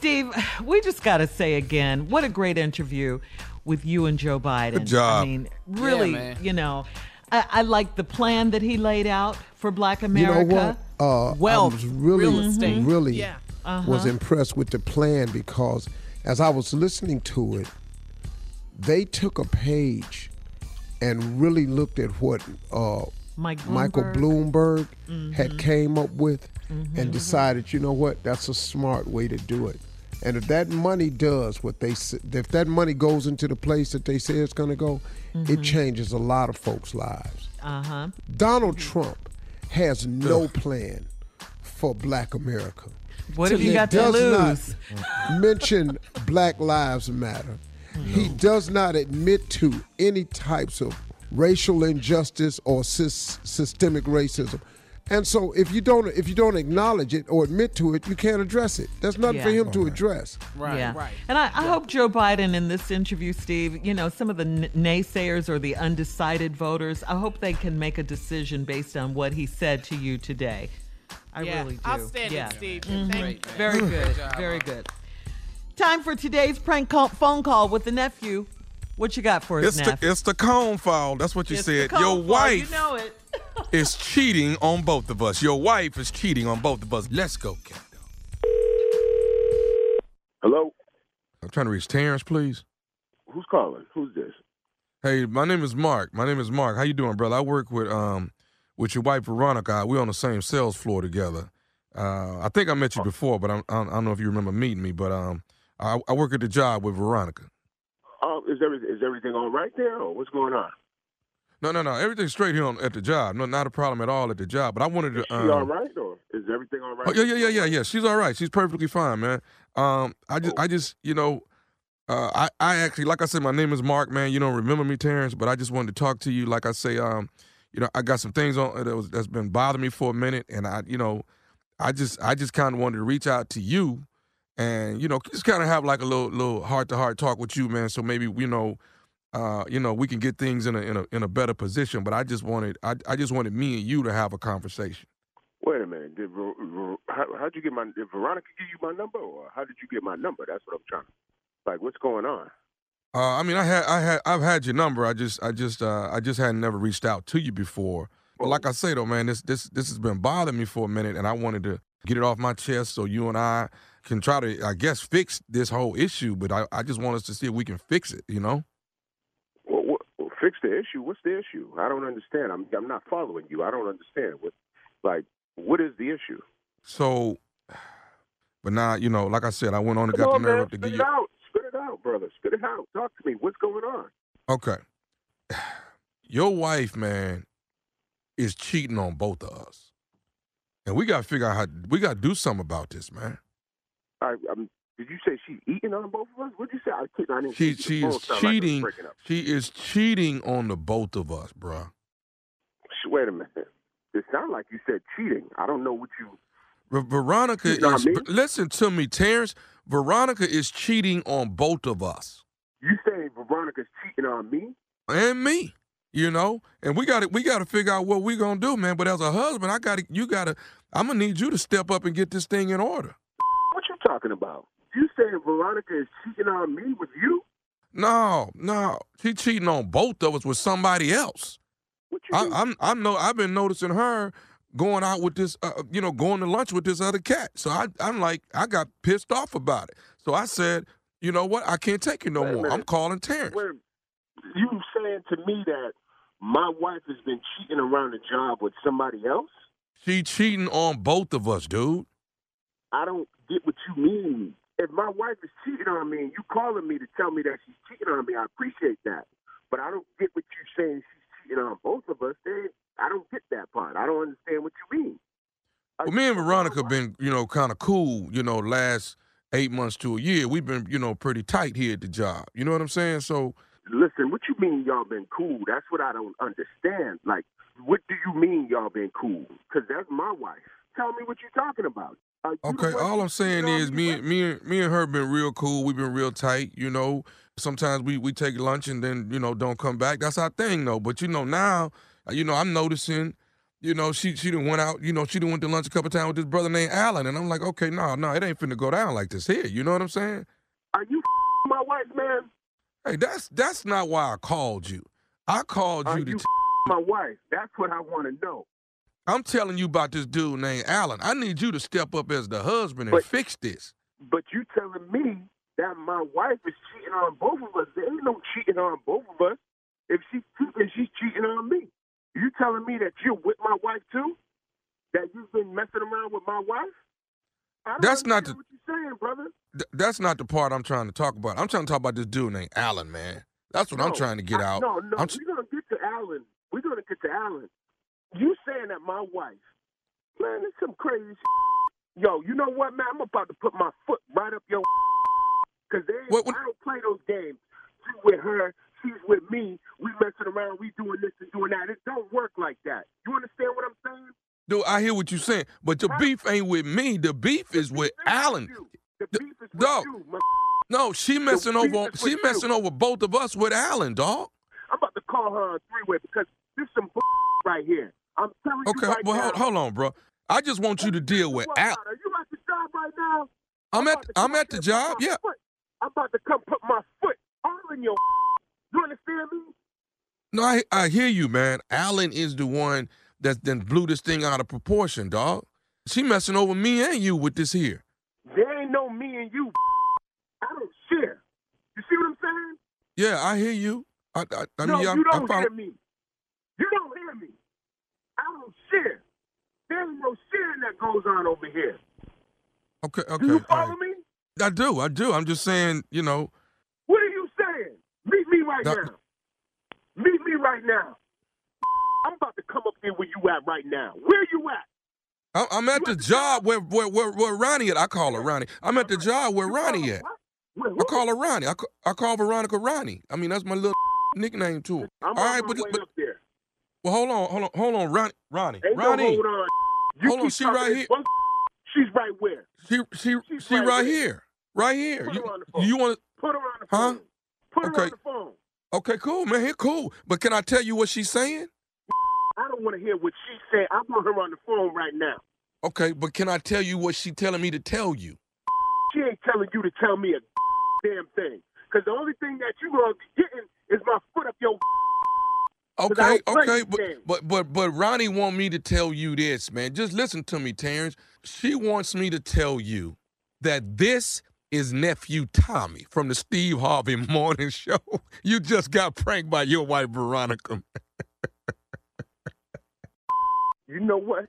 Steve, we just got to say again, what a great interview with you and Joe Biden. Good job. I mean, really, man. you know, I, I like the plan that he laid out for Black America. You know America. what? Uh, Wealth, I was really, real estate. really Yeah. was impressed with the plan because as I was listening to it, they took a page and really looked at what uh, Mike Michael Bloomberg. Bloomberg had came up with and decided, you know what, that's a smart way to do it. And if that money does what they, s- if that money goes into the place that they say it's going to go, it changes a lot of folks' lives. Uh huh. Donald Trump has no plan for Black America. What have you He got to does lose? Not mention Black Lives Matter. He does not admit to any types of racial injustice or sys- systemic racism. And so if you don't if you don't acknowledge it or admit to it, you can't address it. That's nothing for him to address. Right, yeah. right. And I, I hope Joe Biden in this interview, Steve, you know, some of the n- naysayers or the undecided voters, I hope they can make a decision based on what he said to you today. I yeah. really do. Outstanding, yeah. Steve. Mhm. Thank you. Very good. job, Very good. Time for today's prank call, phone call with the nephew. What you got for us, It's the it's the cone fall. That's what you It's the said. Your for- wife You know it. Is cheating on both of us. Your wife is cheating on both of us. Let's go, Cat. Hello? I'm trying to reach Terrence, please. Who's calling? Who's this? Hey, my name is Mark. My name is Mark. How you doing, brother? I work with um with your wife Veronica. We're on the same sales floor together. Uh, I think I met you before, but I'm, I don't I don't know if you remember meeting me. But um, I, I work at the job with Veronica. Oh, is everything is everything all right there, or what's going on? No, no, no. Everything's straight here on, at the job. No, not a problem at all at the job. But I wanted to. Is she Um, all right, or is everything all right? Oh yeah, yeah, yeah, yeah, yeah. She's all right. She's perfectly fine, man. Um, I just, I just, you know, uh, I, I actually, like I said, my name is Mark, man. You don't remember me, Terrence, but I just wanted to talk to you. Like I say, um, you know, I got some things on that was that's been bothering me for a minute, and I, you know, I just, I just kind of wanted to reach out to you, and you know, just kind of have like a little, little heart to heart talk with you, man. So maybe you know. Uh, you know, we can get things in a in a in a better position, but I just wanted I, I just wanted me and you to have a conversation. Wait a minute. Did Ver, Ver, how, how'd you get my? Did Veronica give you my number, or how did you get my number? That's what I'm trying to. Like, what's going on? Uh, I mean, I had, I had, I've had your number. I just, I just, uh, I just hadn't never reached out to you before. But like I say though, man, this, this, this has been bothering me for a minute, and I wanted to get it off my chest so you and I can try to, I guess, fix this whole issue. But I, I just want us to see if we can fix it. You know? Well, what, well, fix the issue. What's the issue? I don't understand. I'm I'm not following you. I don't understand. What, like, what is the issue? So, but now, you know, like I said, I went on and Come got on, the nerve man. up to Spit give it you. out. Spit it out, brother. Spit it out. Talk to me. What's going on? Okay, your wife, man, is cheating on both of us, and we got to figure out how we got to do something about this, man. I, I'm, did you say she's eating on both of us? What did you say? I, couldn't- I didn't She she is like cheating. up. She is cheating on the both of us, bruh. Sh- Wait a minute. It sounded like you said cheating. I don't know what you. Ver- Veronica You know is. I mean? Listen to me, Terrence. Veronica is cheating on both of us You say Veronica's cheating on me? and me. You know, and we got to we got to figure out what we gonna do, man. But as a husband, I got to you got to. I'm gonna need you to step up and get this thing in order. What you talking about? You saying Veronica is cheating on me with you? No, no, she cheating on both of us with somebody else. What you I, mean? I'm I'm no I've been noticing her going out with this, uh, you know, going to lunch with this other cat. So I I'm like I got pissed off about it. So I said, you know what? I can't take it no Wait more. I'm calling Terrence. Wait, you saying to me that my wife has been cheating around the job with somebody else? She cheating on both of us, dude. I don't get what you mean. If my wife is cheating on me and you calling me to tell me that she's cheating on me, I appreciate that. But I don't get what you're saying she's cheating on both of us. Then I don't get that part. I don't understand what you mean. Well, me and Veronica been, you know, kind of cool, you know, last eight months to a year. We've been, you know, pretty tight here at the job. You know what I'm saying? So Listen, what you mean y'all been cool? That's what I don't understand. Like, what do you mean y'all been cool? Because that's my wife. Tell me what you're talking about. Are Okay, all I'm saying is me, with? me, and- me and her been real cool. We've been real tight. You know, sometimes we we take lunch and then you know don't come back. That's our thing, though. But you know now, uh, you know I'm noticing you know, she she done went out, you know, she done went to lunch a couple times with this brother named Allen, and I'm like, okay, no, no, it ain't finna go down like this here. You know what I'm saying? Are you my wife, man? Hey, that's that's not why I called you. I called you to. you T- my wife? That's what I want to know. I'm telling you about this dude named Allen. I need you to step up as the husband and But- fix this. But you telling me that my wife is cheating on both of us? There ain't no cheating on both of us. If she's cheating, she's cheating on me. You telling me that you're with my wife too? That you've been messing around with my wife? I don't That's not the- what you're saying, brother. Th- that's not the part I'm trying to talk about. I'm trying to talk about this dude named Allen, man. That's what I'm trying to get I- out. No, no, I'm we're gonna get to Allen. We're gonna get to Allen. You saying that my wife, man, it's some crazy. Shit. Yo, you know what, man? I'm about to put my foot right up your. Cause they, ain't- What- what- I don't play those games. You with her, she's with me. We messing around. We doing this and doing that. It don't work like that. You understand what I'm saying? Dude, I hear what you're saying, but the beef ain't with me. The beef is with Beef Allen. you. The beef is with dog. you. My, No, she messing over. is She messing you. over both of us with Allen, dog. I'm about to call her on three way because this some right here. I'm telling Okay, you right well, hold, hold on, bro. I just want you to deal with Al. Are you at the job right now? I'm at to come I'm at the job. Yeah. foot- I'm about to come put my foot all in your. You understand me? No, I I hear you, man. Allen is the one that then blew this thing out of proportion, dog. She messing over me and you with this here. There ain't no me and you. I don't share. You see what I'm saying? Yeah, I hear you. I I, I no, mean, I, you I don't follow. hear me. You don't hear me. I don't share. There ain't no sharing that goes on over here. Okay, okay. Do you follow right. me? I do, I do. I'm just saying, you know, What are you saying? Meet me right No. now. Meet me right now. I'm about to come up there where you at right now. Where you at? I'm, at You the job where where where, where Ronnie at. I call her Ronnie. I'm at the job where Ronnie at. I call her Ronnie. I, ca- I call Veronica Ronnie. I mean, that's my little nickname too. I'm All right, but, but. Well, hold on, hold on, hold on, Ronnie, Ronnie, Ain't Ronnie. no hold on. You Hold on, she right here. bunk- She's right where? She she She's she right right here, right here. Put You her on the phone. you want Put her on the Huh? phone. Put her Okay. on the phone. Okay, cool, man. Here, cool. But can I tell you what she's saying? I don't want to hear what she said. I want her on the phone right now. Okay, but can I tell you what she telling me to tell you? She ain't telling you to tell me a damn thing. Because the only thing that you gonna be getting is my foot up your. Okay, okay, but, but but but Ronnie want me to tell you this, man. Just listen to me, Terrence. She wants me to tell you that this is nephew Tommy from the Steve Harvey Morning Show. You just got pranked by your wife Veronica. You know what?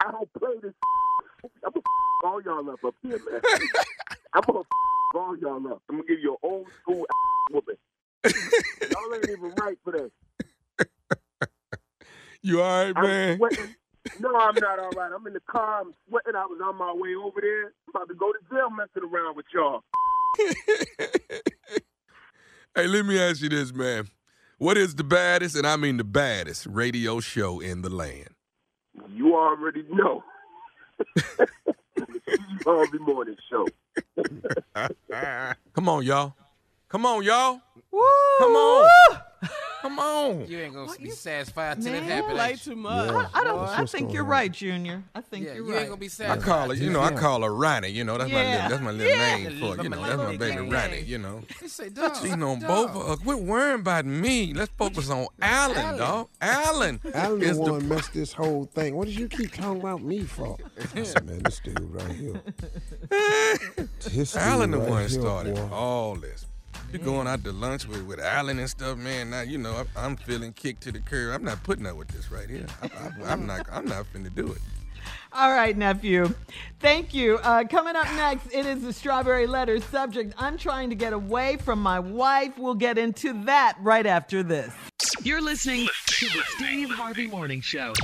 I don't play this. I'm gonna all y'all up up here, man. I'm gonna all y'all up. I'm gonna give you an old school whooping. y'all ain't even right for this. You all right, I'm man? No, I'm not all right. I'm in the car. I'm sweating. I was on my way over there. I'm about to go to jail messing around with y'all. hey, let me ask you this, man. What is the baddest, and I mean the baddest, radio show in the land? You already know. Steve Harvey Morning Show. Come on, y'all. Come on, y'all. Woo! Come on. Woo! Come on. You ain't gonna be satisfied till it Man, happen. Play too much. Yeah. I don't. Boy. I think you're on? right, Junior. I think Yeah, you're you right. ain't gonna be I call her, you know, I call her Ronnie. You know, that's my Yeah. little, that's my little Yeah. name for, you know, that's my baby gang. Ronnie. You know, He say, dog. cheating on dog. both of us. Quit worrying about me. Let's focus on Allen, Allen. dog. Allen Alan the is the one messed this whole thing. What did you keep talking about me for? I said, man, this dude right here. This dude Allen the one here, started all this. You going out to lunch with, with Allen and stuff, man. Now you know I, I'm feeling kicked to the curb. I'm not putting up with this right here. I, I, I'm not. I'm not finna do it. All right, nephew. Thank you. Uh, coming up next, it is the Strawberry Letter subject. I'm trying to get away from my wife. We'll get into that right after this. You're listening to the Steve Harvey Morning Show.